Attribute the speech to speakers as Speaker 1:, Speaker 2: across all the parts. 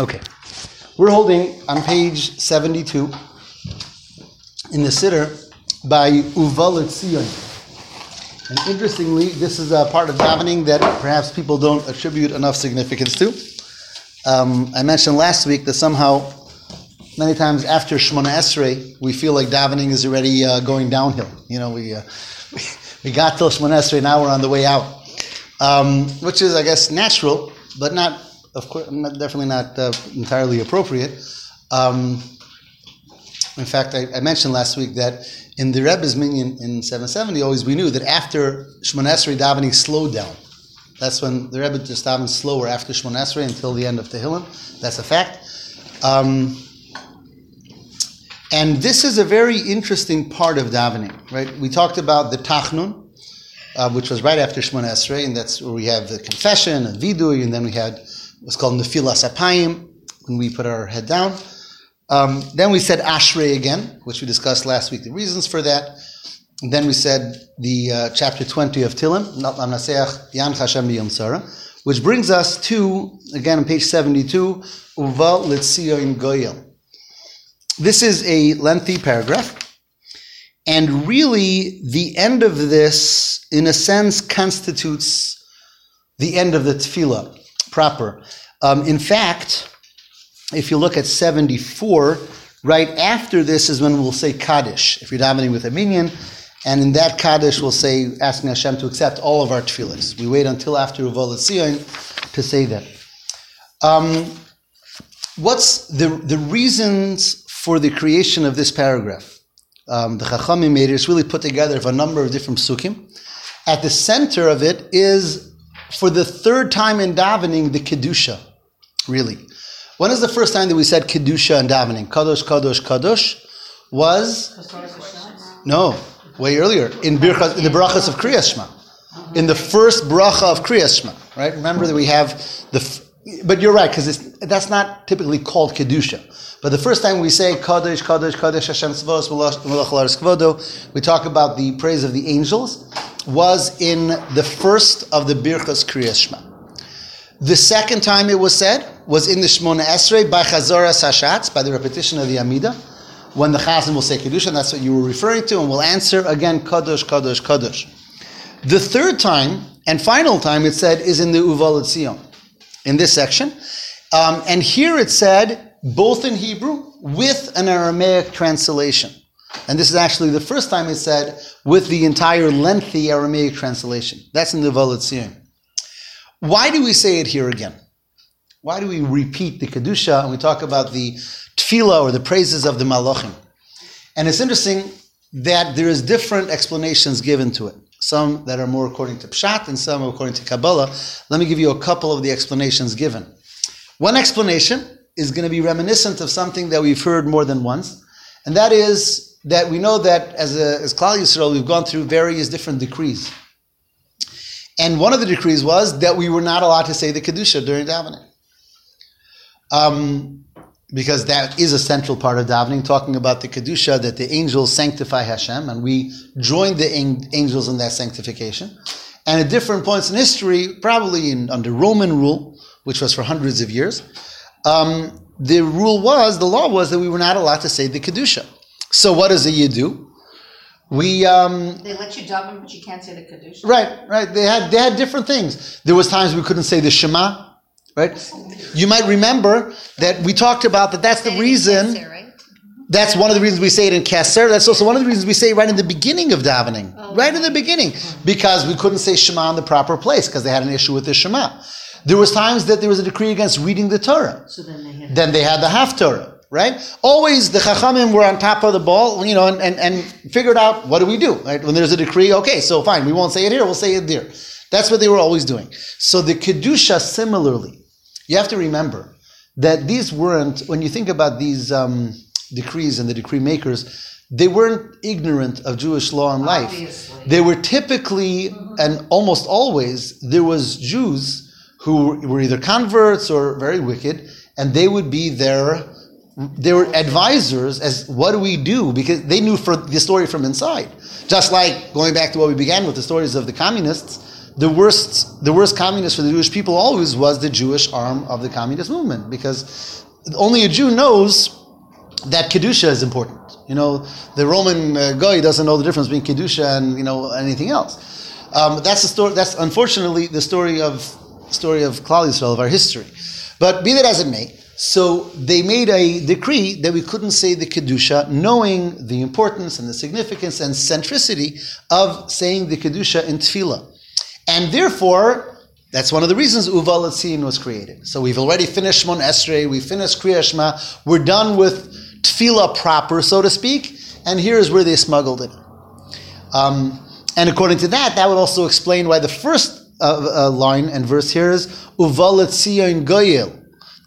Speaker 1: Okay. We're holding on page 72 in the Siddur by Uval. And interestingly, this is a part of davening that perhaps people don't attribute enough significance to. Um, I mentioned last week that somehow, many times after Shemona Esrei, we feel like davening is already uh, going downhill. You know, we, uh, we got till Shemona Esrei, now we're on the way out. Um, which is, I guess, natural, but not of course, definitely not uh, entirely appropriate. Um, in fact, I, I, mentioned last week that in the Rebbe's minyan in 770, always we knew that after Shemon Esrei davening slowed down. That's when the Rebbe just davened slower after Shemon Esrei until the end of Tehillim. That's a fact. Um, and this is a very interesting part of davening, right? We talked about the Tachnun, uh, which was right after Shemon Esrei, and that's where we have the confession and vidui, and then we had what's called Nefilas Apayim, when we put our head down. Um, then we said Ashrei again, which we discussed last week, the reasons for that. And then we said the uh, chapter 20 of Tilim, which brings us to, again on page 72, Uva Letzion Goyel. This is a lengthy paragraph. And really, the end of this, in a sense, constitutes the end of the tefillah proper. Um, in fact, if you look at 74, right after this is when we'll say Kaddish, if you're davening with a minyan. And in that Kaddish, we'll say, asking Hashem to accept all of our tefillahs. We wait until after Uval to say that. Um, what's the, the reasons for the creation of this paragraph? Um, the Chachamim made it. It's really put together of a number of different psukim. At the center of it is for the third time in davening the kedusha. Really, when is the first time that we said kedusha and davening? Kadosh, kadosh, kadosh was no way earlier in, birchas, in the brachas of Kriyas in the first bracha of Kriyas. Right? Remember that we have the. But you're right because that's not typically called kedusha. But the first time we say Kadosh, Kadosh, Kadosh, Hashem Tzvos, Malach Kvodo, we talk about the praise of the angels was in the first of the Birchas Kriyas. The second time it was said was in the Shmona Esrei by Chazoras Hashatz, by the repetition of the Amida, when the Chazan will say Kedusha, and that's what you were referring to, and we'll answer again Kadosh, Kadosh, Kadosh. The third time and final time it said is in the Uva Letzion, in this section. Um, and here it said both in Hebrew with an Aramaic translation. And this is actually the first time it said with the entire lengthy Aramaic translation. That's in the Valetzion. Why do we say it here again? Why do we repeat the Kedusha and we talk about the tefillah or the praises of the Malachim? And it's interesting that there is different explanations given to it. Some that are more according to Pshat and some according to Kabbalah. Let me give you a couple of the explanations given. One explanation is going to be reminiscent of something that we've heard more than once, and that is that we know that as a, as Klal Yisrael, we've gone through various different decrees. And one of the decrees was that we were not allowed to say the Kedusha during davening. Um, because that is a central part of davening, talking about the Kedusha, that the angels sanctify Hashem, and we join the angels in that sanctification. And at different points in history, probably in, under Roman rule, which was for hundreds of years, um, the rule was, the law was that we were not allowed to say the Kedusha. So what does a yid do? We um,
Speaker 2: they let you daven, but you can't say the kaddish.
Speaker 1: Right, right. They had they had different things. There was times we couldn't say the Shema. Right. You might remember that we talked about that. That's the reason. That's one of the reasons we say it in Kasser. That's also one of the reasons we say it right in the beginning of davening. Oh, right in the beginning. Because we couldn't say Shema in the proper place because they had an issue with the Shema. There was times that there was a decree against reading the Torah. So then they had, then they had the Haftorah right? Always the Chachamim were on top of the ball, you know, and, and, and figured out what do we do, right? When there's a decree, okay, so fine, we won't say it here, we'll say it there. That's what they were always doing. So the Kedusha, similarly, you have to remember that these weren't, when you think about these um, decrees and the decree makers, they weren't ignorant of Jewish law and life. Obviously. They were typically, and almost always, there was Jews who were either converts or very wicked, and they would be their they were advisors as what do we do because they knew for the story from inside. Just like going back to what we began with the stories of the communists, the worst, the worst communist for the Jewish people always was the Jewish arm of the communist movement because only a Jew knows that kedusha is important. You know, the Roman uh, guy doesn't know the difference between kedusha and you know anything else. Um, that's the story. That's unfortunately the story of story of Klal Yisrael of our history. But be that as it may, so they made a decree that we couldn't say the kedusha, knowing the importance and the significance and centricity of saying the kedusha in tefillah, and therefore. That's one of the reasons Uva Letzion was created. So we've already finished Shmon Esrei, we finished Kriya we're done with tefillah proper, so to speak, and here's where they smuggled it. Um, and according to that, that would also explain why the first uh, uh, line and verse here is Uva Letzion Goyel,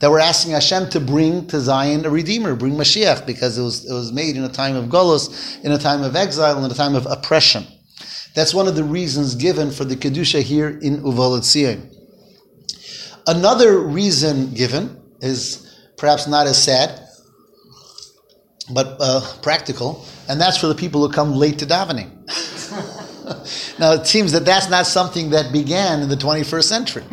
Speaker 1: that we're asking Hashem to bring to Zion a redeemer, bring Mashiach, because it was it was made in a time of Golos, in a time of exile, in a time of oppression. That's one of the reasons given for the kedusha here in Tzion. Another reason given is perhaps not as sad, but uh, practical, and that's for the people who come late to davening. now it seems that that's not something that began in the 21st century.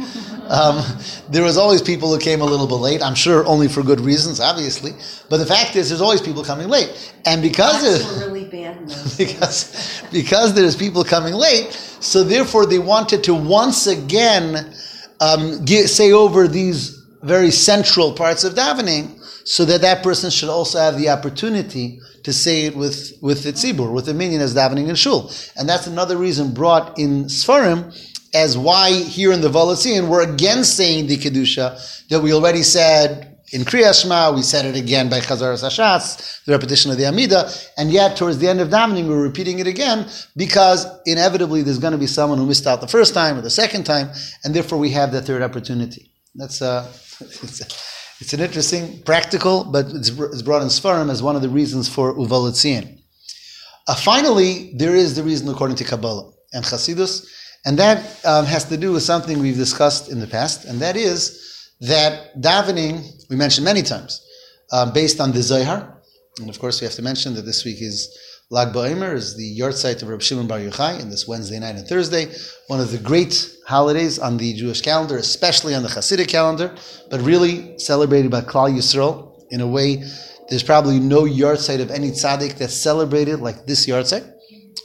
Speaker 1: Um, there was always people who came a little bit late. I'm sure only for good reasons, obviously. But the fact is, there's always people coming late, and because
Speaker 2: really bad
Speaker 1: because because there's people coming late, so therefore they wanted to once again um, get, say over these very central parts of davening so that that person should also have the opportunity to say it with, with the tzibur, with the minyan as davening in shul. And that's another reason brought in Sfarim as why here in the Volotzian we're again saying the Kedusha that we already said in Kriya Shema, we said it again by Chazar Sashatz, the repetition of the Amida, and yet towards the end of davening we're repeating it again because inevitably there's going to be someone who missed out the first time or the second time, and therefore we have that third opportunity. That's uh, It's an interesting, practical, but it's, it's brought in Sfarim as one of the reasons for Uva Letzion. Uh, finally, there is the reason according to Kabbalah and Chasidus, and that um, has to do with something we've discussed in the past, and that is that davening, we mentioned many times, uh, based on the Zohar, and of course we have to mention that this week is Lag BaOmer is the yahrzeit of Reb Shimon Bar Yochai and this Wednesday night and Thursday, one of the great holidays on the Jewish calendar, especially on the Hasidic calendar, but really celebrated by Klal Yisrael in a way. There's probably no yahrzeit of any tzaddik that's celebrated like this yahrzeit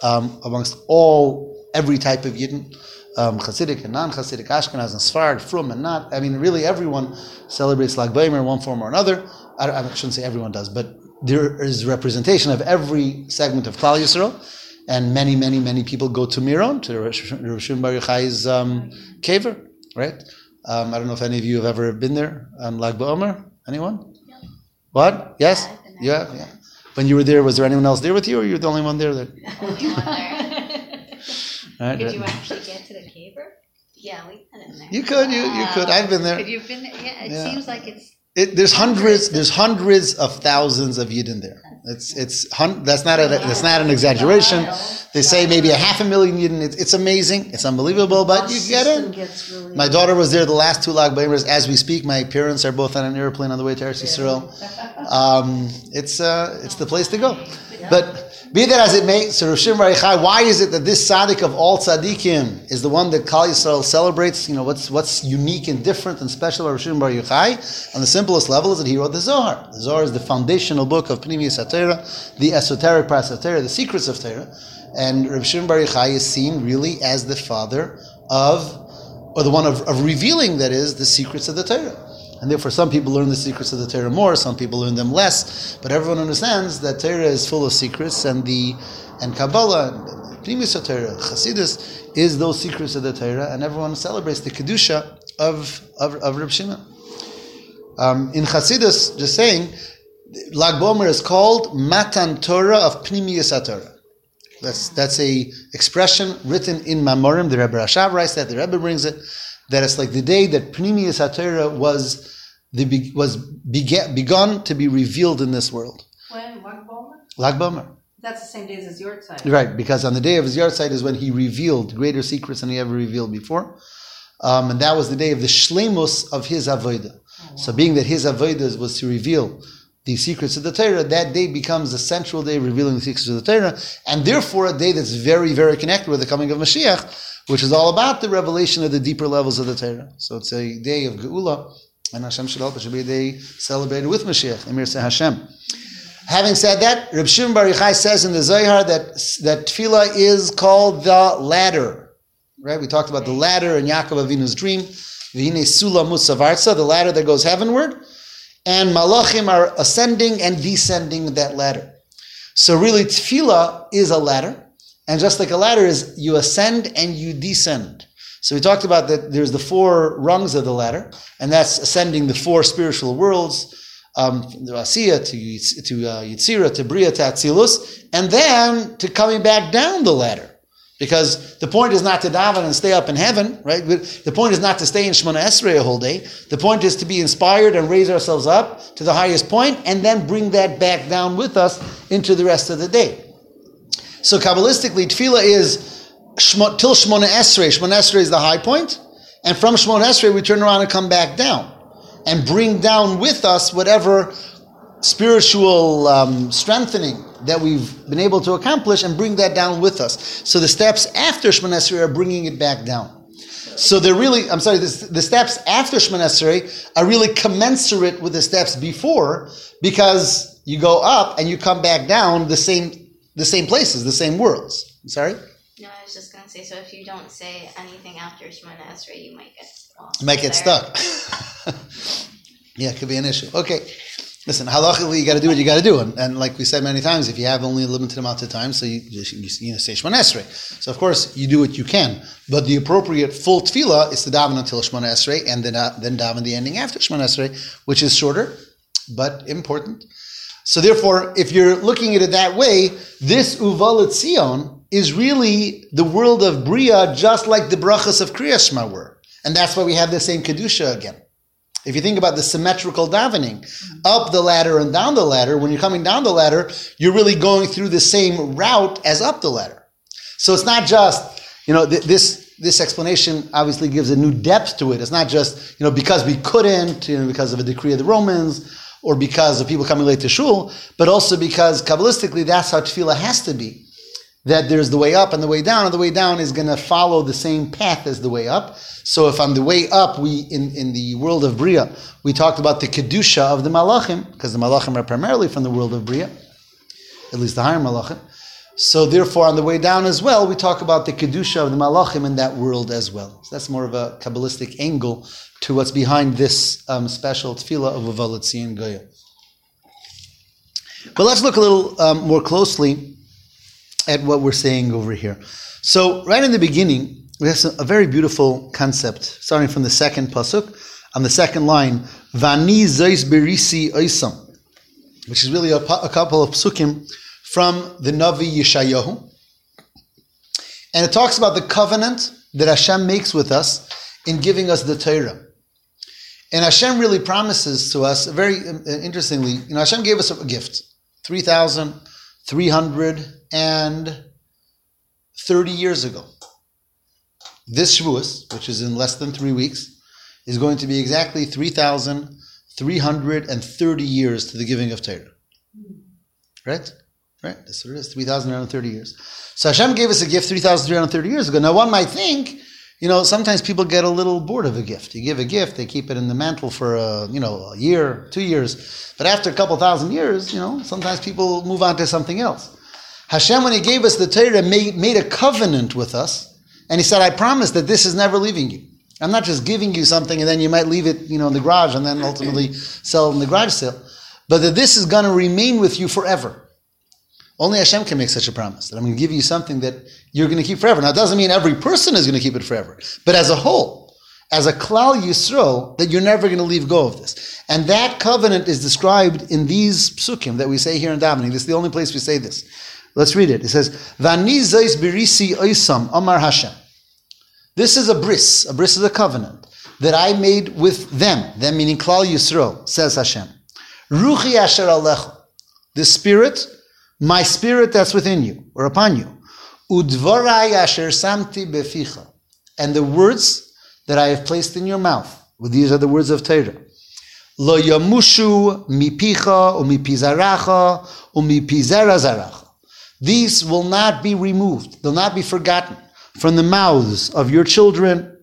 Speaker 1: um, amongst all every type of Yidden. Um, Hasidic and non-Hasidic, Ashkenaz and Sfard, Frum and not. I mean, really everyone celebrates Lag BaOmer in one form or another. I, I shouldn't say everyone does, but there is representation of every segment of Klal Yisrael, and many, many, many people go to Miron, to Rosh Bar Yochai's um, caver, right? Um, I don't know if any of you have ever been there on Lag BaOmer. Anyone? What? Yes? Yeah, yeah. When you were there, was there anyone else there with you, or you were the only one there? That...
Speaker 3: Only one there. right, Did you actually get to the caver?
Speaker 2: Yeah, we've been in there.
Speaker 1: You could, you, you could. I've been there.
Speaker 3: Could you been there? Yeah, it yeah. seems like it's
Speaker 1: it, there's hundreds, there's hundreds of thousands of Yidden there. It's, it's, hun- that's not a, that's not an exaggeration. They say maybe a half a million Yidden. It's, it's amazing. It's unbelievable, but you get it. My daughter was there the last two Lag BaOmers. As we speak, my parents are both on an airplane on the way to Eretz Yisrael. Um, it's, uh, it's the place to go. But be that as it may, so Rosh why is it that this tzaddik of all tzaddikim is the one that Kal Yisrael celebrates? You know, what's what's unique and different and special about Rosh Bar? On the simplest level is that he wrote the Zohar. The Zohar is the foundational book of Pnimi Satera, the esoteric parts of the secrets of Torah. And Rosh Bar Yochai is seen really as the father of, or the one of, of revealing, that is, the secrets of the Torah. And therefore, some people learn the secrets of the Torah more, some people learn them less. But everyone understands that Torah is full of secrets, and the and Kabbalah, and Primus Torah, Chasidus, is those secrets of the Torah, and everyone celebrates the kedusha of of, of Reb Shimon. Um, in Chasidus, just saying, Lag BaOmer is called Matan Torah of Pnimiyas Torah. That's that's a expression written in Mamorim. The Rebbe Rashav writes that. The Rebbe brings it that it's like the day that Pnimiyas HaTorah was the, was began, begun to be revealed in this world.
Speaker 2: When Lag BaOmer?
Speaker 1: Lag BaOmer.
Speaker 2: That's the same day as his yahrzeit.
Speaker 1: Right, because on the day of his yahrzeit is when he revealed greater secrets than he ever revealed before. Um, and that was the day of the shlemus of his avodah. Oh, wow. So being that his avodah was to reveal the secrets of the Torah, that day becomes the central day revealing the secrets of the Torah, and therefore a day that's very, very connected with the coming of Mashiach, which is all about the revelation of the deeper levels of the Torah. So it's a day of Geula, and Hashem should help. It should be a day celebrated with Mashiach. Emir Hashem. Having said that, Reb Shimon Bar Yochai says in the Zohar that that tefillah is called the ladder. Right? We talked about the ladder in Yaakov Avinu's dream. V'hine sula musavarsa, the ladder that goes heavenward, and malachim are ascending and descending that ladder. So really, tefillah is a ladder, and just like a ladder is, you ascend and you descend. So we talked about that. There's the four rungs of the ladder, and that's ascending the four spiritual worlds, um, the Asiya to to uh, Yitzira to Bria to Atzilus, and then to coming back down the ladder. Because the point is not to daven and stay up in heaven, right? The point is not to stay in Shemona Esrei a whole day. The point is to be inspired and raise ourselves up to the highest point and then bring that back down with us into the rest of the day. So Kabbalistically, tefillah is till Shemona Esrei. Shemona Esrei is the high point, and from Shemona Esrei we turn around and come back down and bring down with us whatever spiritual um, strengthening that we've been able to accomplish and bring that down with us. So the steps after Shemon Esrei are bringing it back down. So they're really, I'm sorry, this, the steps after Shemon Esrei are really commensurate with the steps before because you go up and you come back down the same, the same places, the same worlds. I'm sorry?
Speaker 3: No, I was just going to say, so if you don't say anything after Shemona Esrei, you might get
Speaker 1: lost. Might get there. stuck. yeah, it could be an issue. Okay. Listen, halachically, you got to do what you got to do, and, and, like we said many times, if you have only a limited amount of time, so you just you, you know say Shemon Esrei. So of course you do what you can, but the appropriate full tefillah is to daven until Shemon Esrei, and then uh, then daven the ending after Shemon Esrei, which is shorter but important. So therefore, if you're looking at it that way, this Uva Letzion is really the world of Bria, just like the brachas of Kriyashma were, and that's why we have the same kedusha again. If you think about the symmetrical davening, up the ladder and down the ladder, when you're coming down the ladder, you're really going through the same route as up the ladder. So it's not just, you know, th- this this explanation obviously gives a new depth to it. It's not just, you know, because we couldn't, you know, because of a decree of the Romans, or because of people coming late to shul, but also because Kabbalistically that's how tefillah has to be that there's the way up and the way down, and the way down is going to follow the same path as the way up. So if on the way up, we in, in the world of Bria, we talked about the kedusha of the malachim, because the malachim are primarily from the world of Bria, at least the higher malachim. So therefore, on the way down as well, we talk about the kedusha of the malachim in that world as well. So that's more of a kabbalistic angle to what's behind this um, special tefillah of Uva Letzion Goyel. But let's look a little um, more closely at what we're saying over here. So, right in the beginning, we have a very beautiful concept, starting from the second pasuk, on the second line, "Vani zeis berisi oisam," which is really a, a couple of psukim from the Navi Yeshayahu, and it talks about the covenant that Hashem makes with us in giving us the Torah. And Hashem really promises to us, very uh, interestingly, you know, Hashem gave us a gift, 3,300 and 30 years ago. This Shavuos, which is in less than three weeks, is going to be exactly 3,330 years to the giving of Torah. Right? Right? That's what it is, 3,330 years. So Hashem gave us a gift 3,330 years ago. Now one might think, you know, sometimes people get a little bored of a gift. You give a gift, they keep it in the mantle for a, you know, a year, two years. But after a couple thousand years, you know, sometimes people move on to something else. Hashem, when He gave us the Torah, made, made a covenant with us, and He said, "I promise that this is never leaving you. I'm not just giving you something, and then you might leave it, you know, in the garage, and then ultimately sell in the garage sale, but that this is going to remain with you forever." Only Hashem can make such a promise that I'm going to give you something that you're going to keep forever. Now, it doesn't mean every person is going to keep it forever, but as a whole, as a klal yisro, that you're never going to leave go of this. And that covenant is described in these psukim that we say here in davening. This is the only place we say this. Let's read it. It says, Vani birisi oisam amar Hashem. This is a bris. A bris is a covenant that I made with them, them meaning Klal Yisro, says Hashem. Ruchi asher alecha. The spirit, my spirit that's within you, or upon you. Samti. And the words that I have placed in your mouth. Well, these are the words of Torah. Lo yamushu mipicha umipizaracha. These will not be removed. They'll not be forgotten. from the mouths of your children.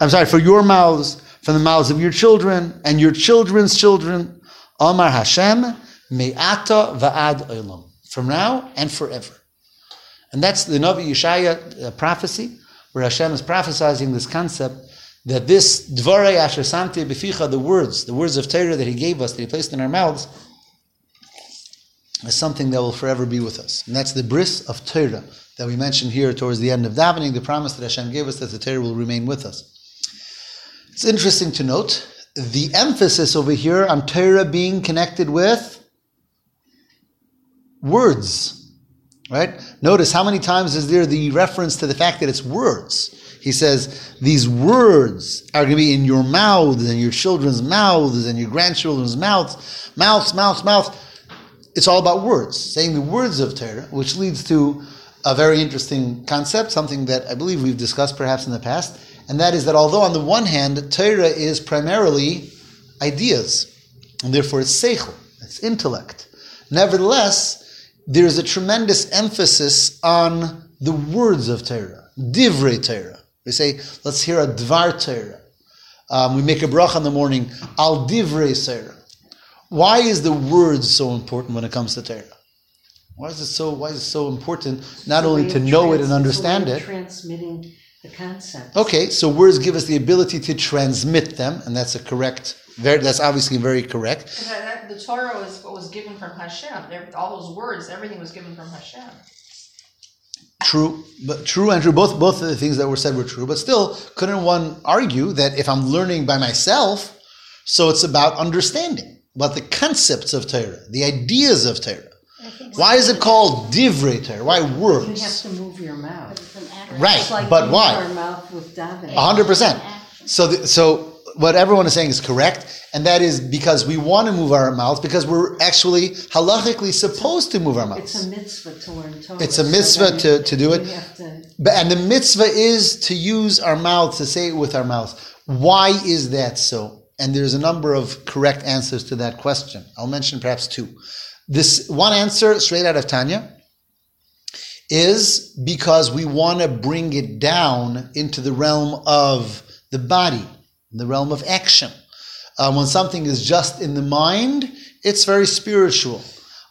Speaker 1: I'm sorry, for your mouths, from the mouths of your children and your children's children. Amar Hashem, me'ata va'ad olam. From now and forever. And that's the Navi Yeshaya uh, prophecy, where Hashem is prophesizing this concept that this Dvarei Asher Samte Beficha, the words, the words of Torah that He gave us, that He placed in our mouths, is something that will forever be with us. And that's the bris of Torah that we mentioned here towards the end of davening, the promise that Hashem gave us that the Torah will remain with us. It's interesting to note the emphasis over here on Torah being connected with words, right? Notice how many times is there the reference to the fact that it's words. He says these words are going to be in your mouths and your children's mouths and your grandchildren's mouths, mouths, mouths, mouths. It's all about words, saying the words of Torah, which leads to a very interesting concept, something that I believe we've discussed perhaps in the past, and that is that although on the one hand Torah is primarily ideas, and therefore it's seichel, it's intellect. Nevertheless, there is a tremendous emphasis on the words of Torah, divrei Torah. We say, let's hear a dvar Torah. Um, we make a bracha in the morning, al divrei Torah. Why is the words so important when it comes to Torah? Why is it so? Why is it so important? Not only to know trans- it and understand it,
Speaker 4: transmitting the concept.
Speaker 1: Okay, so words give us the ability to transmit them, and that's a correct. Very, that's obviously very correct.
Speaker 2: the Torah was what was given from Hashem. All those words, everything was given from Hashem.
Speaker 1: True, but true and true. Both both of the things that were said were true. But still, couldn't one argue that if I'm learning by myself, so it's about understanding, about the concepts of Torah, the ideas of Torah. Why is it called divrei Torah? Why words?
Speaker 4: You have to move your mouth.
Speaker 1: Right,
Speaker 4: like
Speaker 1: but why?
Speaker 4: Our mouth with
Speaker 1: hundred percent. So, the, so what everyone is saying is correct, and that is because we want to move our mouths because we're actually halachically supposed to move our mouths.
Speaker 4: It's a mitzvah to learn Torah.
Speaker 1: It's a mitzvah so to, to do it. To... But, and the mitzvah is to use our mouth, to say it with our mouth. Why is that so? And there's a number of correct answers to that question. I'll mention perhaps two. This one answer, straight out of Tanya, is because we want to bring it down into the realm of the body, the realm of action. Uh, when something is just in the mind, it's very spiritual.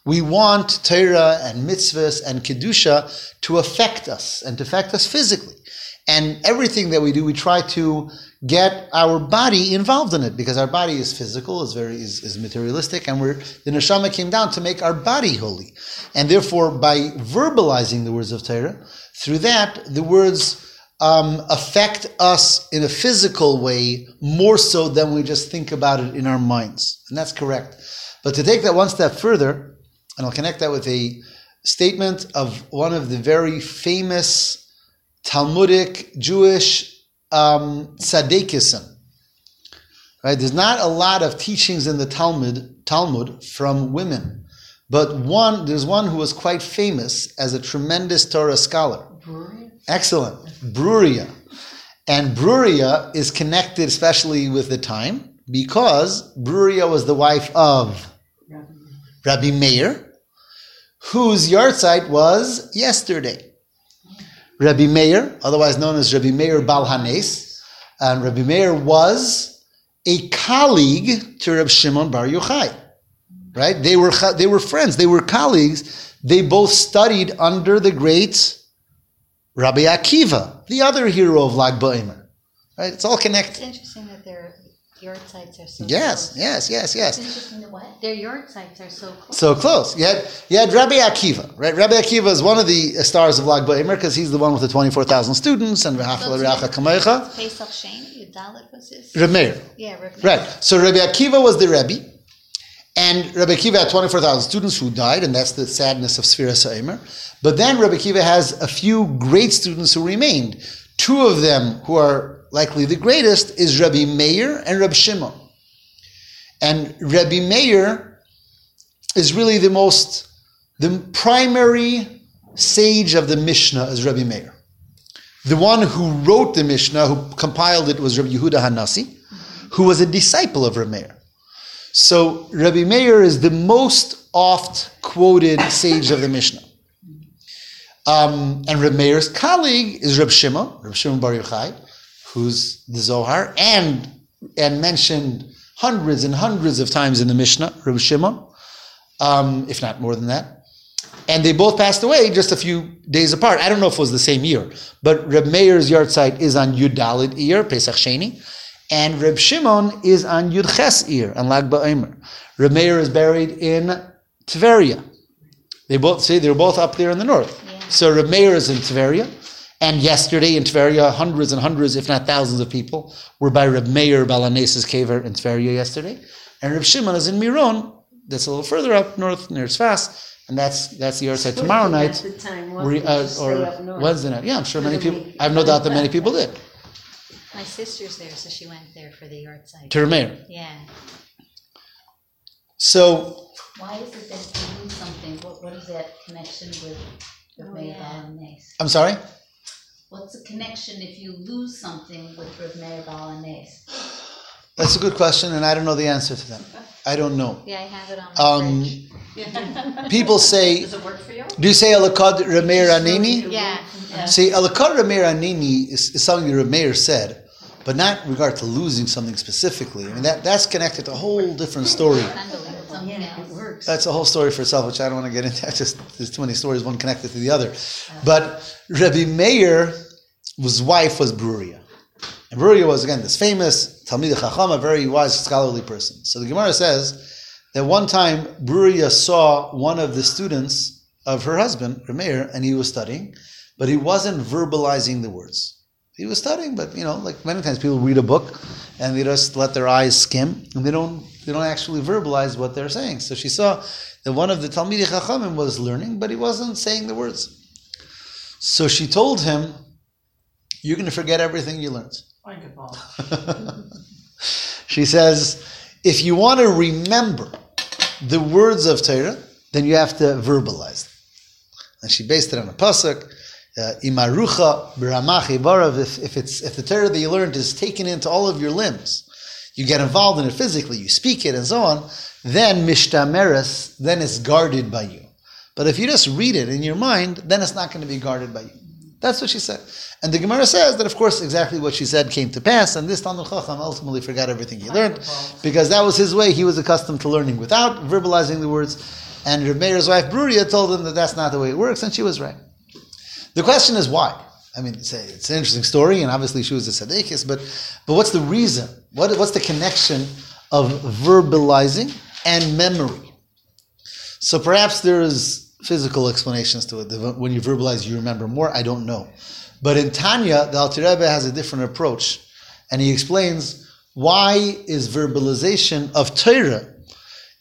Speaker 1: We want Torah and mitzvahs and kedusha to affect us and to affect us physically. And everything that we do, we try to get our body involved in it because our body is physical, is very is, is materialistic, and we're the neshama came down to make our body holy, and therefore by verbalizing the words of Torah, through that the words um, affect us in a physical way more so than we just think about it in our minds, and that's correct. But to take that one step further, and I'll connect that with a statement of one of the very famous Talmudic Jewish um. Right? There's not a lot of teachings in the Talmud, Talmud from women, but one there's one who was quite famous as a tremendous Torah scholar.
Speaker 4: Bruria?
Speaker 1: Excellent, Bruria, and Bruria is connected especially with the time because Bruria was the wife of Rabbi Meir, whose yahrzeit was yesterday. Rabbi Meir, otherwise known as Rabbi Meir Baal HaNes, and Rabbi Meir was a colleague to Rabbi Shimon Bar Yochai. Right? They were they were friends. They were colleagues. They both studied under the great Rabbi Akiva, the other hero of Lag BaOmer. Right? It's all connected.
Speaker 3: It's interesting that they're yahrzeits are so
Speaker 1: yes,
Speaker 3: close.
Speaker 1: Yes, yes, yes,
Speaker 3: yes. what? Their yahrzeits are so close.
Speaker 1: So close. You had, you had Rabbi Akiva, right? Rabbi Akiva is one of the stars of Lag BaOmer because he's the one with the 24,000 students and V'hafel Reacha Kamecha.
Speaker 3: Pesach Sheni, Yudalit was his?
Speaker 1: Remeir.
Speaker 3: Yeah, Rabbi.
Speaker 1: Right. So Rabbi Akiva was the Rebbe. And Rabbi Akiva had 24,000 students who died, and that's the sadness of Sfiras Ha'omer. But then Rabbi Akiva has a few great students who remained. Two of them who are likely the greatest, is Rabbi Meir and Rabbi Shimon. And Rabbi Meir is really the most, the primary sage of the Mishnah is Rabbi Meir. The one who wrote the Mishnah, who compiled it, was Rabbi Yehuda Hanassi, who was a disciple of Rabbi Meir. So Rabbi Meir is the most oft quoted sage of the Mishnah. Um, and Reb Meir's colleague is Reb Shimon, Reb Shimon Bar Yochai, who's the Zohar, and and mentioned hundreds and hundreds of times in the Mishnah, Reb Shimon, um, if not more than that. And they both passed away just a few days apart. I don't know if it was the same year, but Reb Meir's yahrzeit is on Yud Dalid Iyar, Pesach Sheni, and Reb Shimon is on Yud year, on Lag BaOmer. Reb Meir is buried in Tveria. They both see they're both up there in the north.
Speaker 3: Yeah.
Speaker 1: So Reb Meir is in Tveria, and yesterday in Tveria, hundreds and hundreds, if not thousands of people were by Reb Meir Baal HaNes's caver in Tveria yesterday. And Reb Shimon is in Miron, that's a little further up north near Sfas, and that's that's the yahrzeit tomorrow night.
Speaker 4: the time,
Speaker 1: uh, or. Wednesday night. Yeah, I'm sure many people. I have no doubt that many people did.
Speaker 3: My sister's there, so she went there for the yahrzeit.
Speaker 1: To Reb Meir.
Speaker 3: Yeah.
Speaker 1: So
Speaker 5: Why is it that if you lose something, what, what is that connection with, with
Speaker 3: Oh,
Speaker 5: Meir
Speaker 3: yeah.
Speaker 5: Baal HaNes?
Speaker 1: I'm sorry.
Speaker 5: What's the connection if you lose something with Rav Meir Baal HaNes?
Speaker 1: That's a good question, and I don't know the answer to that. I don't know.
Speaker 3: Yeah, I have it on my
Speaker 1: Um,
Speaker 3: fridge.
Speaker 1: people say,
Speaker 2: Does it work for you?
Speaker 1: do you say Alakad Rameir Anini?
Speaker 3: Yeah. yeah.
Speaker 1: See, Alakad Rameir Anini is, is something the Rameir said, but not in regard to losing something specifically. I mean, that, that's connected to a whole different story.
Speaker 4: Yeah, it works.
Speaker 1: That's a whole story for itself, which I don't want to get into. Just there's too many stories, one connected to the other. But Rabbi Meir, his wife was Bruria. And Bruria was, again, this famous Talmid Chacham, a very wise, scholarly person. So the Gemara says that one time Bruria saw one of the students of her husband, Rabbi Meir, and he was studying, but he wasn't verbalizing the words. He was studying, but you know, like many times people read a book and they just let their eyes skim and they don't they don't actually verbalize what they're saying. So she saw that one of the Talmidei Chachamim was learning, but he wasn't saying the words. So she told him, "You're going to forget everything you learned."
Speaker 2: I could ball.
Speaker 1: she says, "If you want to remember the words of Torah, then you have to verbalize them." And she based it on a pasuk. uh, Imarucha b'ramachi barav. If, if it's if the Torah that you learned is taken into all of your limbs, you get involved in it physically, you speak it, and so on. Then mishtameres, then it's guarded by you. But if you just read it in your mind, then it's not going to be guarded by you. That's what she said. And the Gemara says that, of course, exactly what she said came to pass, and this Talmid Chacham ultimately forgot everything he learned, because that was his way. He was accustomed to learning without verbalizing the words. And Reb Meir's wife, Bruria, told him that that's not the way it works, and she was right. The question is why? I mean, it's, a, it's an interesting story, and obviously she was a tzaddikus, but, but what's the reason? What, what's the connection of verbalizing and memory? So perhaps there's physical explanations to it. When you verbalize, you remember more. I don't know. But in Tanya, the Alter Rebbe has a different approach, and he explains why is verbalization of Torah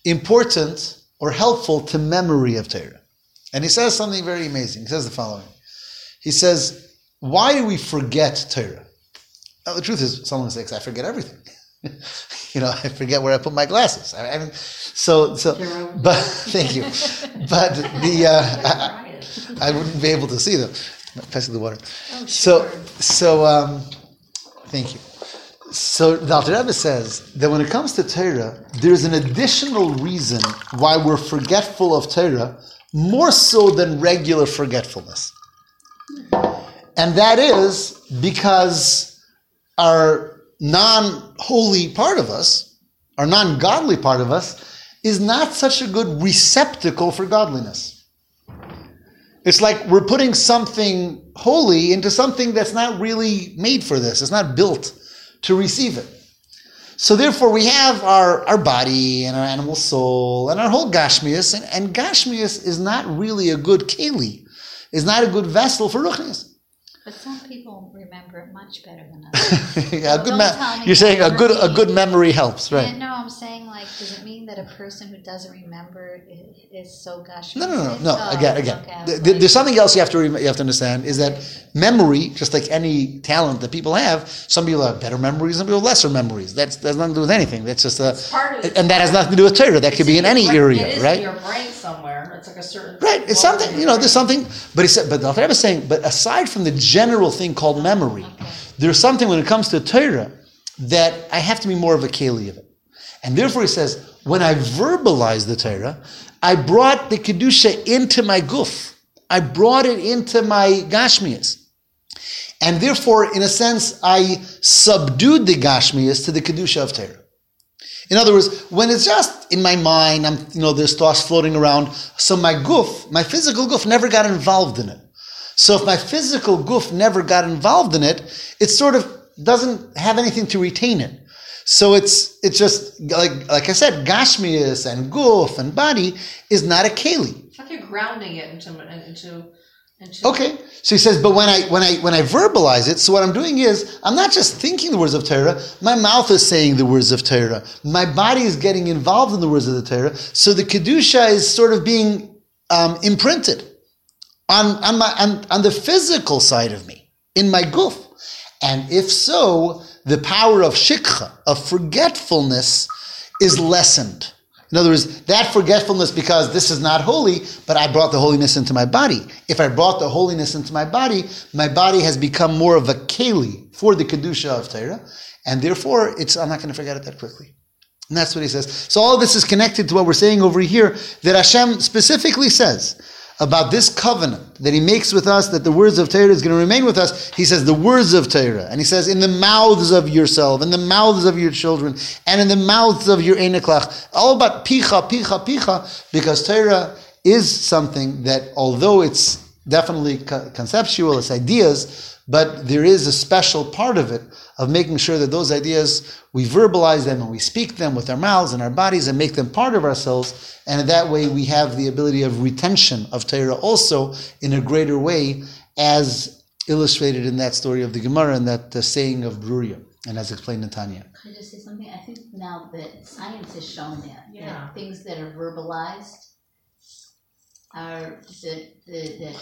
Speaker 1: important or helpful to memory of Torah. And he says something very amazing. He says the following. He says, why do we forget Torah? Now, the truth is, someone says, I forget everything. you know, I forget where I put my glasses. I, I mean, so, so, but thank you. But the, uh, I, I wouldn't be able to see them. Passing the water. So, so, um, thank you. So the Alter Rebbe says that when it comes to Torah, there's an additional reason why we're forgetful of Torah more so than regular forgetfulness. And that is because our non holy part of us, our non godly part of us, is not such a good receptacle for godliness. It's like we're putting something holy into something that's not really made for this, it's not built to receive it. So therefore, we have our, our body and our animal soul and our whole Gashmias, and, and Gashmias is not really a good keli, is not a good vessel for Ruchnias.
Speaker 3: But some people remember it much better than others.
Speaker 1: Yeah, a good me- you're saying a good a
Speaker 3: memory-
Speaker 1: good memory helps, right?
Speaker 3: Yeah, no, I'm saying like, does it mean that a person who doesn't remember is so gush?
Speaker 1: No, no, no, no.
Speaker 3: Oh,
Speaker 1: Again, again.
Speaker 3: okay, I
Speaker 1: Th-
Speaker 3: was
Speaker 1: th-
Speaker 3: like-
Speaker 1: There's something else you have to rem- you have to understand is that memory, just like any talent that people have, some people have better memories, some people have lesser memories. That's that's nothing to do with anything. That's just a,
Speaker 2: part of
Speaker 1: and that has nothing to do with Torah. That could be in any
Speaker 2: It
Speaker 1: area,
Speaker 2: is in
Speaker 1: right?
Speaker 2: your brain somewhere. A certain.
Speaker 1: Right. It's something, you know, there's something, but he said, but the Alter is saying, but aside from the general thing called memory, there's something when it comes to Torah that I have to be more of a keli of it. And therefore he says, when I verbalize the Torah, I brought the Kedusha into my guf. I brought it into my Gashmias. And therefore, in a sense, I subdued the Gashmias to the Kedusha of Torah. In other words, when it's just in my mind, I'm, you know, there's thoughts floating around. So my guf, my physical guf never got involved in it. So if my physical guf never got involved in it, it sort of doesn't have anything to retain it. So it's it's just like like I said, gashmias and guf and body is not a keli.
Speaker 2: It's like you're grounding it into into.
Speaker 1: Okay, so he says, but when I when I when I verbalize it, so what I'm doing is I'm not just thinking the words of Torah. My mouth is saying the words of Torah. My body is getting involved in the words of the Torah. So the kedusha is sort of being um, imprinted on on my on, on the physical side of me in my guf. And if so, the power of shikha, of forgetfulness, is lessened. In other words, that forgetfulness because this is not holy, but I brought the holiness into my body. If I brought the holiness into my body, my body has become more of a keli for the kedusha of Torah, and therefore it's I'm not going to forget it that quickly. And that's what he says. So all this is connected to what we're saying over here that Hashem specifically says about this covenant that he makes with us, that the words of Torah is going to remain with us, he says the words of Torah. And he says in the mouths of yourself, in the mouths of your children, and in the mouths of your eneklach. All about picha, picha, picha, because Torah is something that although it's definitely conceptual, it's ideas, but there is a special part of it of making sure that those ideas, we verbalize them and we speak them with our mouths and our bodies and make them part of ourselves. And in that way, we have the ability of retention of Torah also in a greater way, as illustrated in that story of the Gemara and that uh, saying of Bruria, and as explained in Tanya.
Speaker 5: Could I just say something? I think now that science has shown that,
Speaker 2: Yeah.
Speaker 5: that things that are verbalized are that, that, that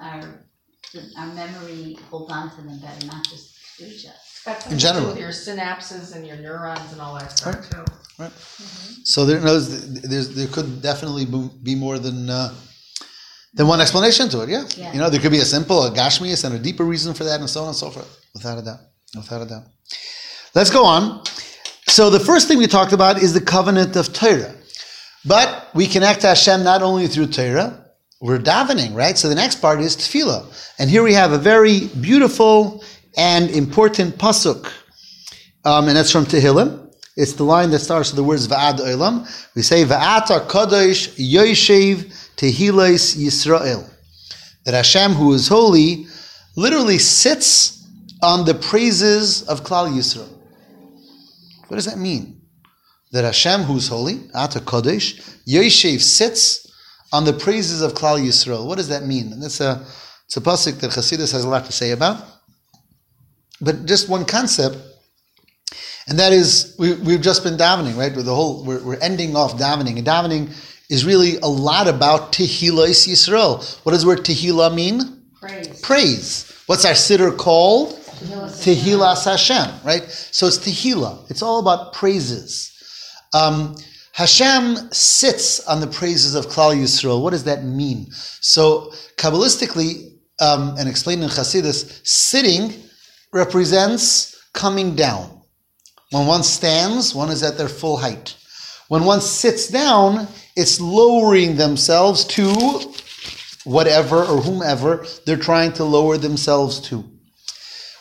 Speaker 5: our that our memory holds on to them better, not just future.
Speaker 2: It's
Speaker 1: In general.
Speaker 2: with your synapses and your neurons and all that stuff too. Right.
Speaker 1: So there, knows, there's, there could definitely be more than uh, than one explanation to it. Yeah?
Speaker 5: Yeah.
Speaker 1: you know, there could be a simple, a gashmias, and a deeper reason for that, and so on and so forth. Without a doubt, without a doubt. Let's go on. So the first thing we talked about is the covenant of Torah, but we connect to Hashem not only through Torah. We're davening, right? So the next part is tefillah, and here we have a very beautiful and important pasuk, um, and that's from Tehillim. It's the line that starts with the words Va'ad Olam. We say Va'ata Kadosh Yoshev Tehilais Yisrael. That Hashem, who is holy, literally sits on the praises of Klal Yisrael. What does that mean? That Hashem, who is holy, Ata Kadosh, Yoshev sits on the praises of Klal Yisrael. What does that mean? And that's a it's a pasuk that Chassidus has a lot to say about. But just one concept and that is, we, we've just been davening, right? With the whole, we're, we're ending off davening. And davening is really a lot about Tehillah Yisrael. What does the word Tehillah mean?
Speaker 4: Praise.
Speaker 1: Praise. What's our siddur called? Tehillah Hashem, right? So it's Tehillah. It's all about praises. Um, Hashem sits on the praises of Klal Yisrael. What does that mean? So, Kabbalistically, um, and explained in Chassidus, sitting represents coming down. When one stands, one is at their full height. When one sits down, it's lowering themselves to whatever or whomever they're trying to lower themselves to.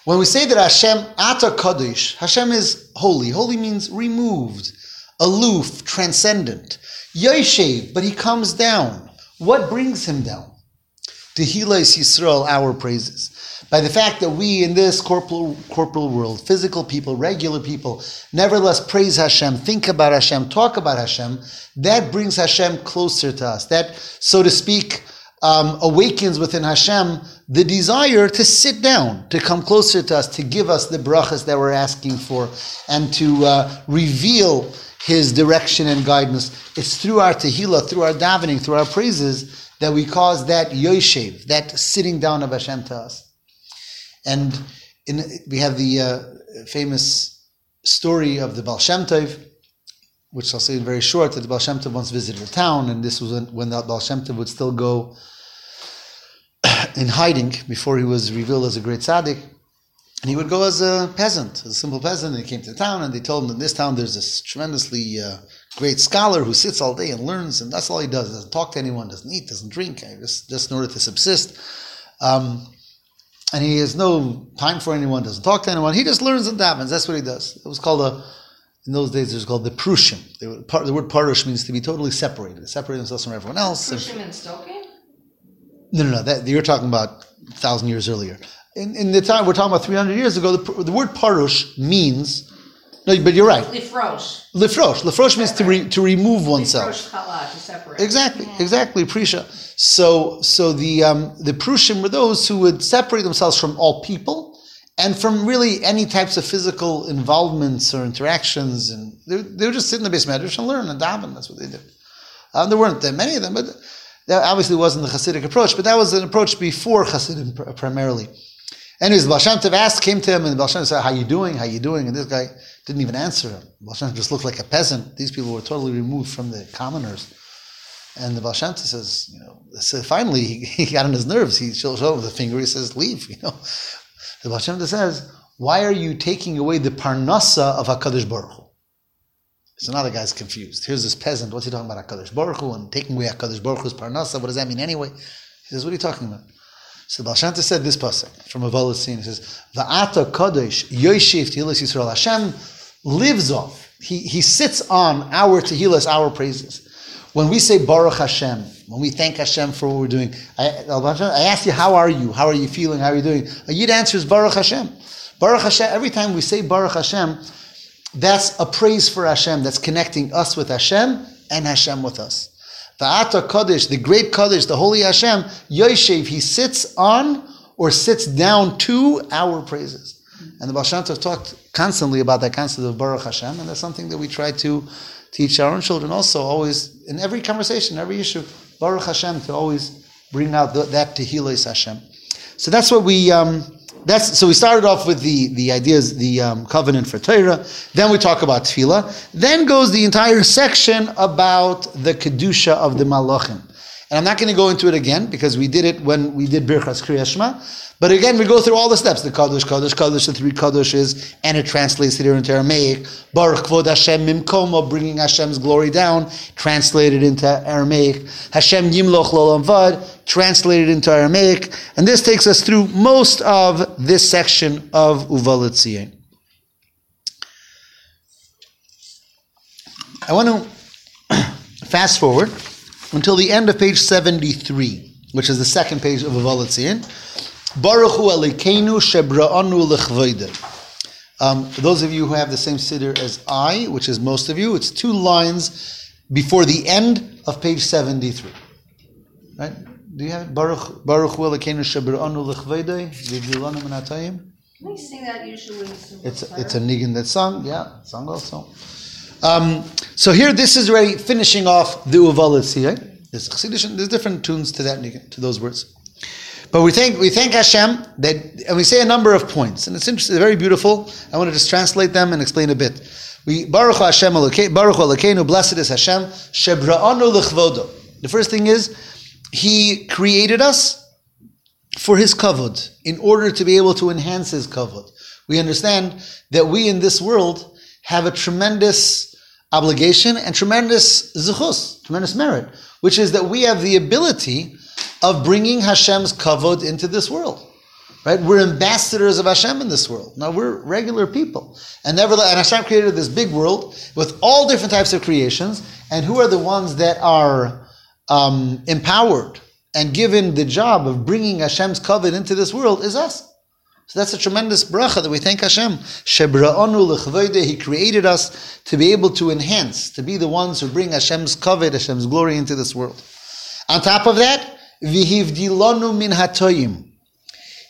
Speaker 1: When we say that Hashem Ata Kadosh, Hashem is holy. Holy means removed, aloof, transcendent. Yoshev, but he comes down. What brings him down? Tehillah is Yisrael, our praises. By the fact that we in this corporal, corporal world, physical people, regular people, nevertheless praise Hashem, think about Hashem, talk about Hashem, that brings Hashem closer to us. That, so to speak, um, awakens within Hashem the desire to sit down, to come closer to us, to give us the brachas that we're asking for, and to uh, reveal His direction and guidance. It's through our tehillah, through our davening, through our praises that we cause that yoshev, that sitting down of Hashem to us. And in, we have the uh, famous story of the Baal Shem Tov, which I'll say in very short, that the Baal Shem Tov once visited a town, and this was when, the Baal Shem Tov would still go in hiding before he was revealed as a great tzaddik. And he would go as a peasant, as a simple peasant, and he came to the town, and they told him in this town there's this tremendously uh, great scholar who sits all day and learns, and that's all he does. Doesn't talk to anyone, doesn't eat, doesn't drink, just just in order to subsist. Um, and he has no time for anyone, doesn't talk to anyone. He just learns and davens. That's what he does. It was called a, in those days, it was called the prushim. The, word- the word parush means to be totally separated, separate themselves from everyone else. And-
Speaker 2: and Stoking?
Speaker 1: no, no, no. That, you're talking about a thousand years earlier. In, in the time we're talking about 300 years ago, the, the word parush means. No, but you're right.
Speaker 2: Lifrosh.
Speaker 1: Lefrosh. Lefrosh means to, re, to remove oneself.
Speaker 2: Lifrosh chala, to separate.
Speaker 1: Exactly, exactly, Prisha. So, so the um, the Prushim were those who would separate themselves from all people and from really any types of physical involvements or interactions, and they, they would just sit in the beis medrash and learn and daven. That's what they did. Um, there weren't that many of them, but that obviously wasn't the Hasidic approach. But that was an approach before Hasidim pr- primarily. Anyways, the Baal Shem Tov asked, came to him, and the Baal Shem said, "How you doing? How you doing?" And this guy didn't even answer him. Baal just looked like a peasant. These people were totally removed from the commoners. And the Baal says, you know, so finally he, he got on his nerves. He shows over the finger. He says, "Leave." You know, the Baal says, "Why are you taking away the parnasa of Hakadosh Baruch Hu?" So now the guy's confused. Here's this peasant. What's he talking about Hakadosh Baruch Hu and taking away Hakadosh Baruch Hu's parnasa? What does that mean anyway? He says, "What are you talking about?" So the Baal said this pasuk from a Volosine. He says, "Va'ata Kadosh Yoshev Tehillas Yisrael." Hashem lives off. He he sits on our Tehillas, our praises. When we say Baruch Hashem, when we thank Hashem for what we're doing, I, I ask you, how are you? How are you feeling? How are you doing? A Yid answers Baruch Hashem. Baruch Hashem. Every time we say Baruch Hashem, that's a praise for Hashem. That's connecting us with Hashem and Hashem with us. The Ata Kaddish, the great Kaddish, the holy Hashem, Yoshev, he sits on or sits down to our praises. And the Baal Tov talked constantly about that concept of Baruch Hashem, and that's something that we try to teach our own children also, always, in every conversation, every issue, Baruch Hashem, to always bring out the, that Tehillah Hashem. So that's what we, um, that's, so we started off with the, the ideas, the um, covenant for Torah, then we talk about Tefillah, then goes the entire section about the Kedusha of the Malachim. And I'm not going to go into it again because we did it when we did Birchas Kriya Shema. But again, we go through all the steps: the Kaddish, Kaddish, Kaddish, the three Kaddishes, and it translates it here into Aramaic. Baruch Kvod Hashem Mimkomo, bringing Hashem's glory down, translated into Aramaic. Hashem Yimloch Lolam Vad, translated into Aramaic. And this takes us through most of this section of Tzion. I want to fast forward until the end of page 73, which is the second page of Uva Letzion. Baruch Hu Elokeinu shebra'anu. Um, for those of you who have the same siddur as I, which is most of you, it's two lines before the end of page 73. Right? Do you have it? Baruch Baruch Hu Elokeinu shebra'anu lechvoide. V'vilanu minatayim.
Speaker 2: They sing that usually.
Speaker 1: It's it's a niggin that's sung, yeah, sung also. Um, so here, this is already finishing off the Uva Letzion. There's there's different tunes to that to those words. But we thank we thank Hashem that, and we say a number of points, and it's interesting, very beautiful. I want to just translate them and explain a bit. We Baruch Hashem Baruch Elokeinu, blessed is Hashem, Shebra'anu lechvodo. The first thing is, He created us for His kavod, in order to be able to enhance His kavod. We understand that we in this world have a tremendous obligation and tremendous zuchus, tremendous merit, which is that we have the ability of bringing Hashem's kavod into this world. Right? We're ambassadors of Hashem in this world. Now we're regular people. And nevertheless, and Hashem created this big world with all different types of creations. And who are the ones that are um, empowered and given the job of bringing Hashem's kavod into this world is us. So that's a tremendous bracha that we thank Hashem. Shebra'onu lechvoide, He created us to be able to enhance, to be the ones who bring Hashem's kavod, Hashem's glory into this world. On top of that, vihivdilonu min hatoyim.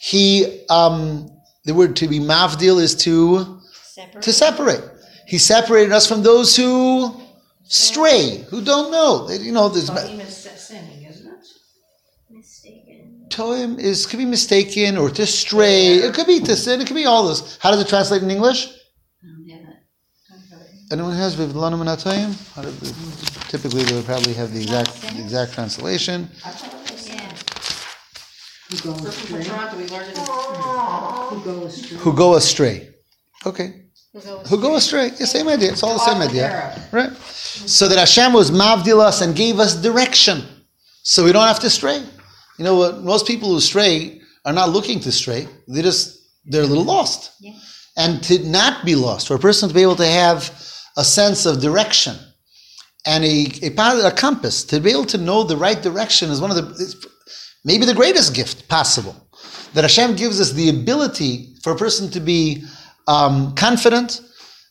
Speaker 1: He, um, the word to be mavdil is to
Speaker 3: Separate.
Speaker 1: to separate. He separated us from those who stray, who don't know. You know, there's
Speaker 2: Toim is sinning, isn't it?
Speaker 3: Mistaken.
Speaker 1: Toim is could be mistaken or to stray. It could be to sin. It could be all this. How does it translate in English?
Speaker 5: Yeah, that-
Speaker 1: Anyone has vivlanum and atoyim? How do- Typically, they would probably have the exact the exact translation.
Speaker 2: I thought it was.
Speaker 3: Yeah.
Speaker 4: Who go
Speaker 2: For, for
Speaker 4: astray?
Speaker 2: Toronto, we learned it.
Speaker 4: Who go astray?
Speaker 1: Who go astray. Okay.
Speaker 3: Who go
Speaker 1: who go astray. Yeah, same idea. It's all the same idea. Right. So that Hashem was mavdil us and gave us direction. So we don't have to stray. You know what? Most people who stray are not looking to stray. They just they're a little lost.
Speaker 3: Yeah.
Speaker 1: And to not be lost, for a person to be able to have a sense of direction and a, a, a compass, to be able to know the right direction is one of the maybe the greatest gift possible. That Hashem gives us the ability for a person to be um, confident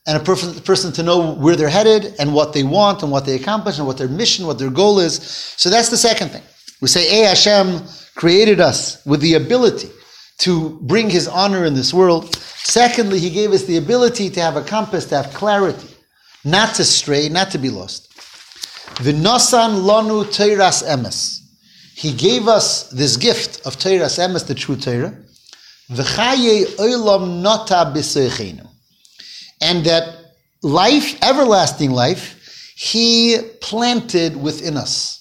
Speaker 1: and a person, person to know where they're headed and what they want and what they accomplish and what their mission, what their goal is. So that's the second thing. We say, Hey, Hashem created us with the ability to bring His honor in this world. Secondly, He gave us the ability to have a compass, to have clarity, not to stray, not to be lost. V'nosan lanu teiras emes. He gave us this gift of teiras emes, the true Torah. V'chaye olam nota b'seichenu. And that life, everlasting life, He planted within us.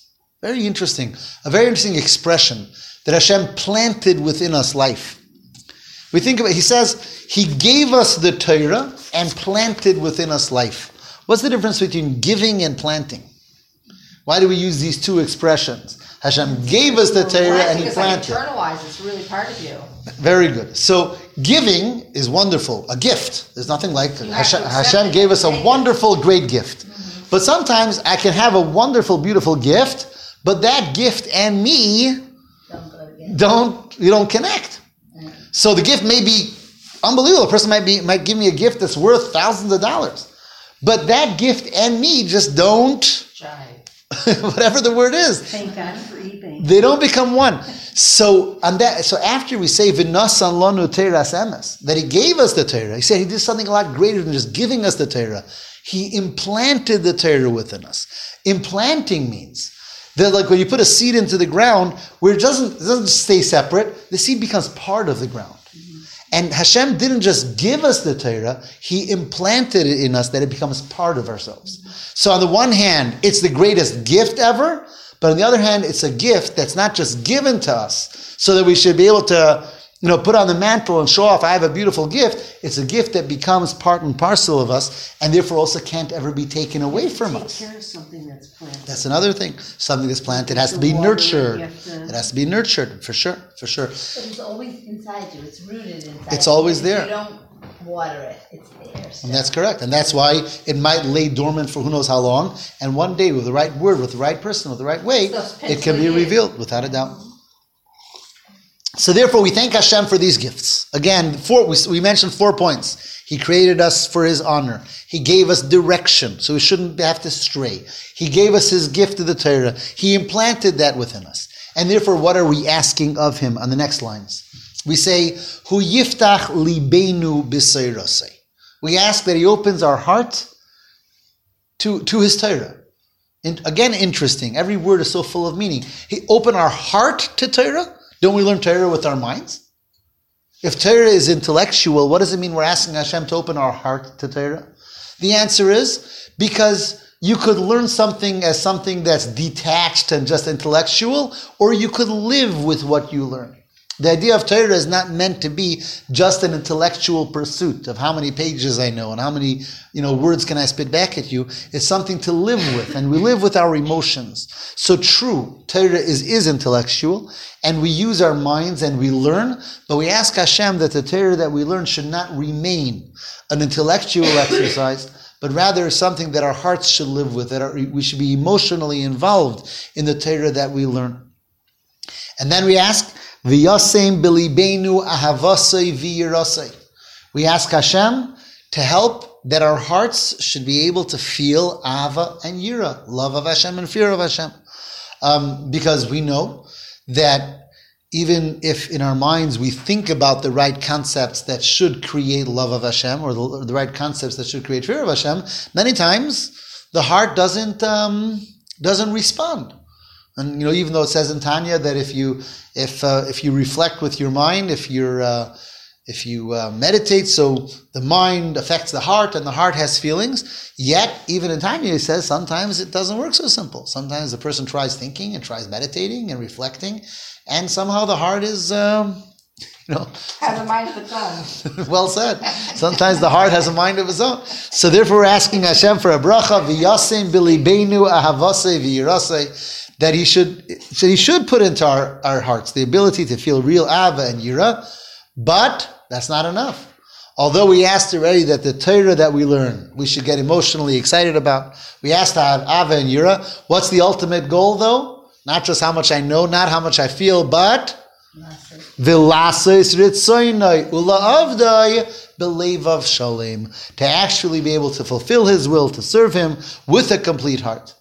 Speaker 1: Very interesting. A very interesting expression that Hashem planted within us life. We think about, He says, He gave us the Torah and planted within us life. What's the difference between giving and planting? Why do we use these two expressions? Hashem gave us the Torah and He
Speaker 2: Because like
Speaker 1: planted.
Speaker 2: internalized, it's really part of you.
Speaker 1: Very good. So giving is wonderful, a gift. There's nothing like Hashem, Hashem gave us a wonderful, great gift. Mm-hmm. But sometimes I can have a wonderful, beautiful gift, but that gift and me
Speaker 5: Don't
Speaker 1: don't you don't connect. So the gift may be unbelievable. A person might be might give me a gift that's worth thousands of dollars, but that gift and me just don't.
Speaker 2: Jive.
Speaker 1: whatever the word is,
Speaker 4: Thank God for eBay.
Speaker 1: they don't become one. So on that, so after we say v'nasan lanu teras emes, that he gave us the Torah, he said he did something a lot greater than just giving us the Torah. He implanted the Torah within us. Implanting means that like when you put a seed into the ground, where it doesn't, it doesn't stay separate, the seed becomes part of the ground. And Hashem didn't just give us the Torah, He implanted it in us that it becomes part of ourselves. So, on the one hand, it's the greatest gift ever, but on the other hand, it's a gift that's not just given to us so that we should be able to you know, put on the mantle and show off, I have a beautiful gift. It's a gift that becomes part and parcel of us and therefore also can't ever be taken away from
Speaker 4: Take
Speaker 1: us.
Speaker 4: care of something that's planted.
Speaker 1: That's another thing. Something that's planted has to be
Speaker 4: water
Speaker 1: nurtured.
Speaker 4: to- uh,
Speaker 1: It has to be nurtured, for sure, for sure.
Speaker 5: But it's always inside you. It's rooted inside.
Speaker 1: It's
Speaker 5: you.
Speaker 1: always there.
Speaker 5: You don't water it. It's there.
Speaker 1: And that's correct. And that's why it might lay dormant for who knows how long. And one day, with the right word, with the right person, with the right way,
Speaker 2: So
Speaker 1: it can be revealed without a doubt. So, therefore, we thank Hashem for these gifts. Again, four, we, we mentioned four points. He created us for His honor. He gave us direction, so we shouldn't have to stray. He gave us His gift of the Torah. He implanted that within us. And therefore, what are we asking of Him on the next lines? We say, Hu yiftach libenu b'seirosei. We ask that He opens our heart to, to His Torah. In, again, interesting. Every word is so full of meaning. He open our heart to Torah. Don't we learn Torah with our minds? If Torah is intellectual, what does it mean we're asking Hashem to open our heart to Torah? The answer is because you could learn something as something that's detached and just intellectual, or you could live with what you learn. The idea of Torah is not meant to be just an intellectual pursuit of how many pages I know and how many you know words can I spit back at you. It's something to live with, and we live with our emotions. So true, Torah is, is intellectual, and we use our minds and we learn, but we ask Hashem that the Torah that we learn should not remain an intellectual exercise, but rather something that our hearts should live with, that our, we should be emotionally involved in the Torah that we learn. And then we ask, We ask Hashem to help that our hearts should be able to feel ava and yira, love of Hashem and fear of Hashem. Um, because we know that even if in our minds we think about the right concepts that should create love of Hashem or the, or the right concepts that should create fear of Hashem, many times the heart doesn't um, doesn't respond. And you know, even though it says in Tanya that if you if uh, if you reflect with your mind, if you're uh, if you uh, meditate, so the mind affects the heart, and the heart has feelings. Yet, even in Tanya, it says sometimes it doesn't work so simple. Sometimes the person tries thinking and tries meditating and reflecting, and somehow the heart is um, You know,
Speaker 2: has a mind of its own.
Speaker 1: well said. Sometimes the heart has a mind of its own. So therefore, we're asking Hashem for a bracha v'yasim bilibeinu ahavase v'yirase that He should that He should put into our, our hearts the ability to feel real ava and yira, but that's not enough. Although we asked already that the Torah that we learn, we should get emotionally excited about. We asked to have ava and yira. What's the ultimate goal, though? Not just how much I know, not how much I feel, but. To actually be able to fulfill his will, to serve him with a complete heart.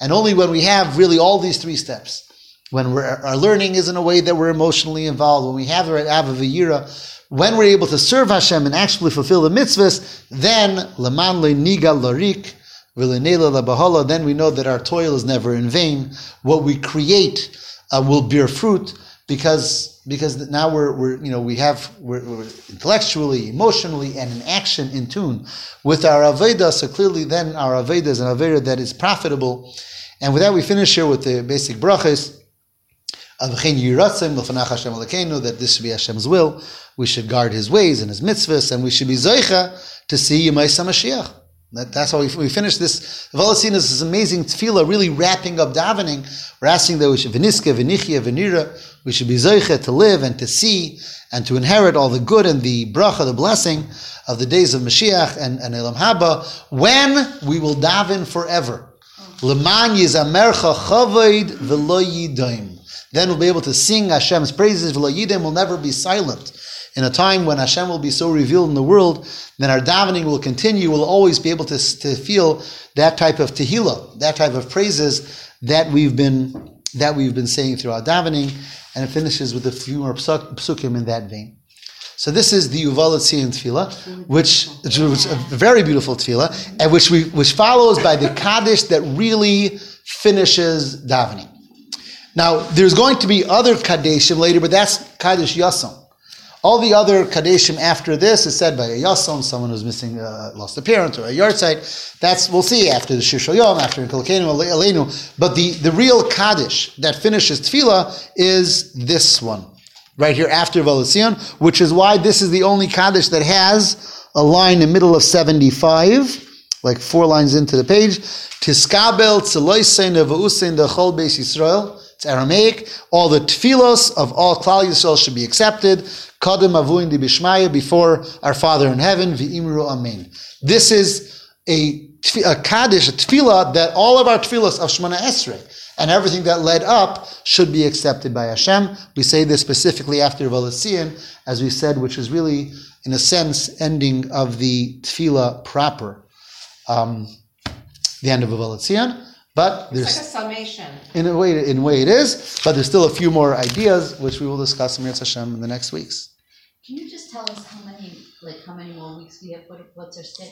Speaker 1: And only when we have really all these three steps, when our learning is in a way that we're emotionally involved, when we have the right avavayira, when we're able to serve Hashem and actually fulfill the mitzvahs, then leman niga larik, then we know that our toil is never in vain. What we create uh, will bear fruit because because now we're, we're you know we have we're, we're intellectually, emotionally, and in action in tune with our aveda. So clearly, then our aveda is an aveda that is profitable. And with that, we finish here with the basic brachas. Elokeinu, that this should be Hashem's will. We should guard His ways and His mitzvahs, and we should be zoicha to see Yemaisa Mashiach. That, that's how we, we finish this. Uva Letzion is this amazing tefillah, really wrapping up davening. We're asking that we should v'niska, v'nichya, venira. We should be zoicha to live and to see and to inherit all the good and the bracha, the blessing of the days of Mashiach and, and Elam Haba, when we will daven forever. Leman yizamercha chavoid v'lo yidaim. Then we'll be able to sing Hashem's praises. V'lo yidaim will never be silent. In a time when Hashem will be so revealed in the world, then our davening will continue. We'll always be able to, to feel that type of tehillah, that type of praises that we've been that we've been saying through our davening, and it finishes with a few more psuk- psukim in that vein. So this is the Uva Letzion tefillah, which, which is a very beautiful tefillah, and which we which follows by the kaddish that really finishes davening. Now, there's going to be other kaddishim later, but that's kaddish yasam. All the other kaddishim after this is said by a yasam, someone who's missing, uh, lost a parent, or a yahrzeit. That's we'll see after the shir yom, after kolkeinu aleinu. But the the real kaddish that finishes tefillah is this one right here after Uva Letzion, which is why this is the only Kaddish that has a line in the middle of 75, like four lines into the page. Tiskabel tzeloisein nevausein dechol beis Yisrael. It's Aramaic. All the tefillos of all Klal Yisrael should be accepted. Kadem avuin bishmaya, before our Father in heaven, v'imru amen. This is a, a Kaddish, a tefillah, that all of our tefillos of Shemoneh Esrei, and everything that led up should be accepted by Hashem. We say this specifically after Uva Letzion, as we said, which is really, in a sense, ending of the tefillah proper, um, the end of Uva Letzion. But
Speaker 2: It's like a
Speaker 1: there's,
Speaker 2: summation.
Speaker 1: in a way, in a way, it is. But there's still a few more ideas, which we will discuss in Hashem in the next weeks.
Speaker 5: Can you just tell us how many, like, how many more weeks we have, what, what's our schedule?